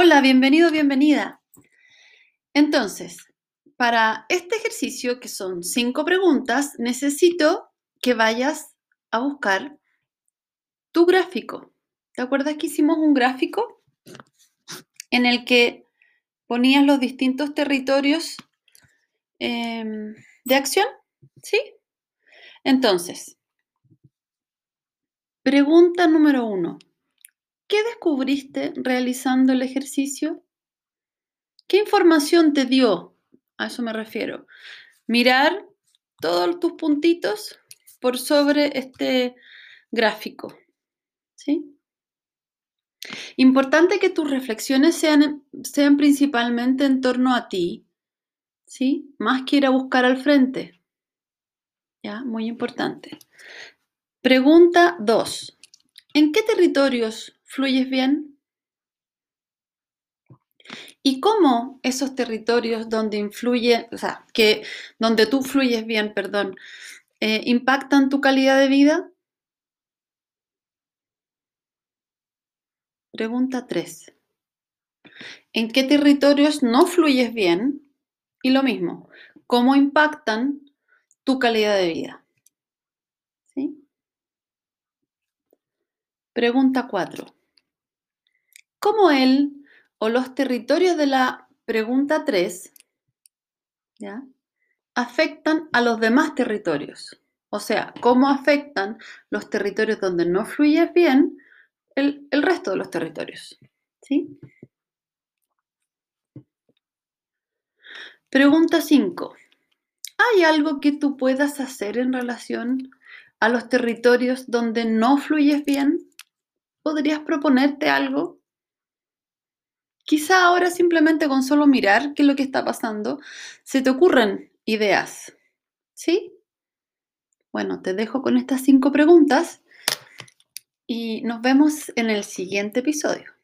Hola, bienvenido, bienvenida. Entonces, para este ejercicio, que son cinco preguntas, necesito que vayas a buscar tu gráfico. ¿Te acuerdas que hicimos un gráfico en el que ponías los distintos territorios em, de acción? ¿Sí? Entonces, pregunta número uno. ¿Qué descubriste realizando el ejercicio? ¿Qué información te dio? A eso me refiero. Mirar todos tus puntitos por sobre este gráfico. ¿Sí? Importante que tus reflexiones sean, sean principalmente en torno a ti, ¿sí? Más que ir a buscar al frente. ¿Ya? Muy importante. Pregunta 2. ¿En qué territorios fluyes bien? ¿Y cómo esos territorios donde influye, o sea, que donde tú fluyes bien, perdón, eh, impactan tu calidad de vida? Pregunta 3. ¿En qué territorios no fluyes bien? Y lo mismo, ¿cómo impactan tu calidad de vida? ¿Sí? Pregunta 4 cómo él o los territorios de la pregunta 3 ¿ya? afectan a los demás territorios. O sea, cómo afectan los territorios donde no fluye bien el, el resto de los territorios. ¿sí? Pregunta 5. ¿Hay algo que tú puedas hacer en relación a los territorios donde no fluyes bien? ¿Podrías proponerte algo? Quizá ahora simplemente con solo mirar qué es lo que está pasando, se te ocurren ideas. ¿Sí? Bueno, te dejo con estas cinco preguntas y nos vemos en el siguiente episodio.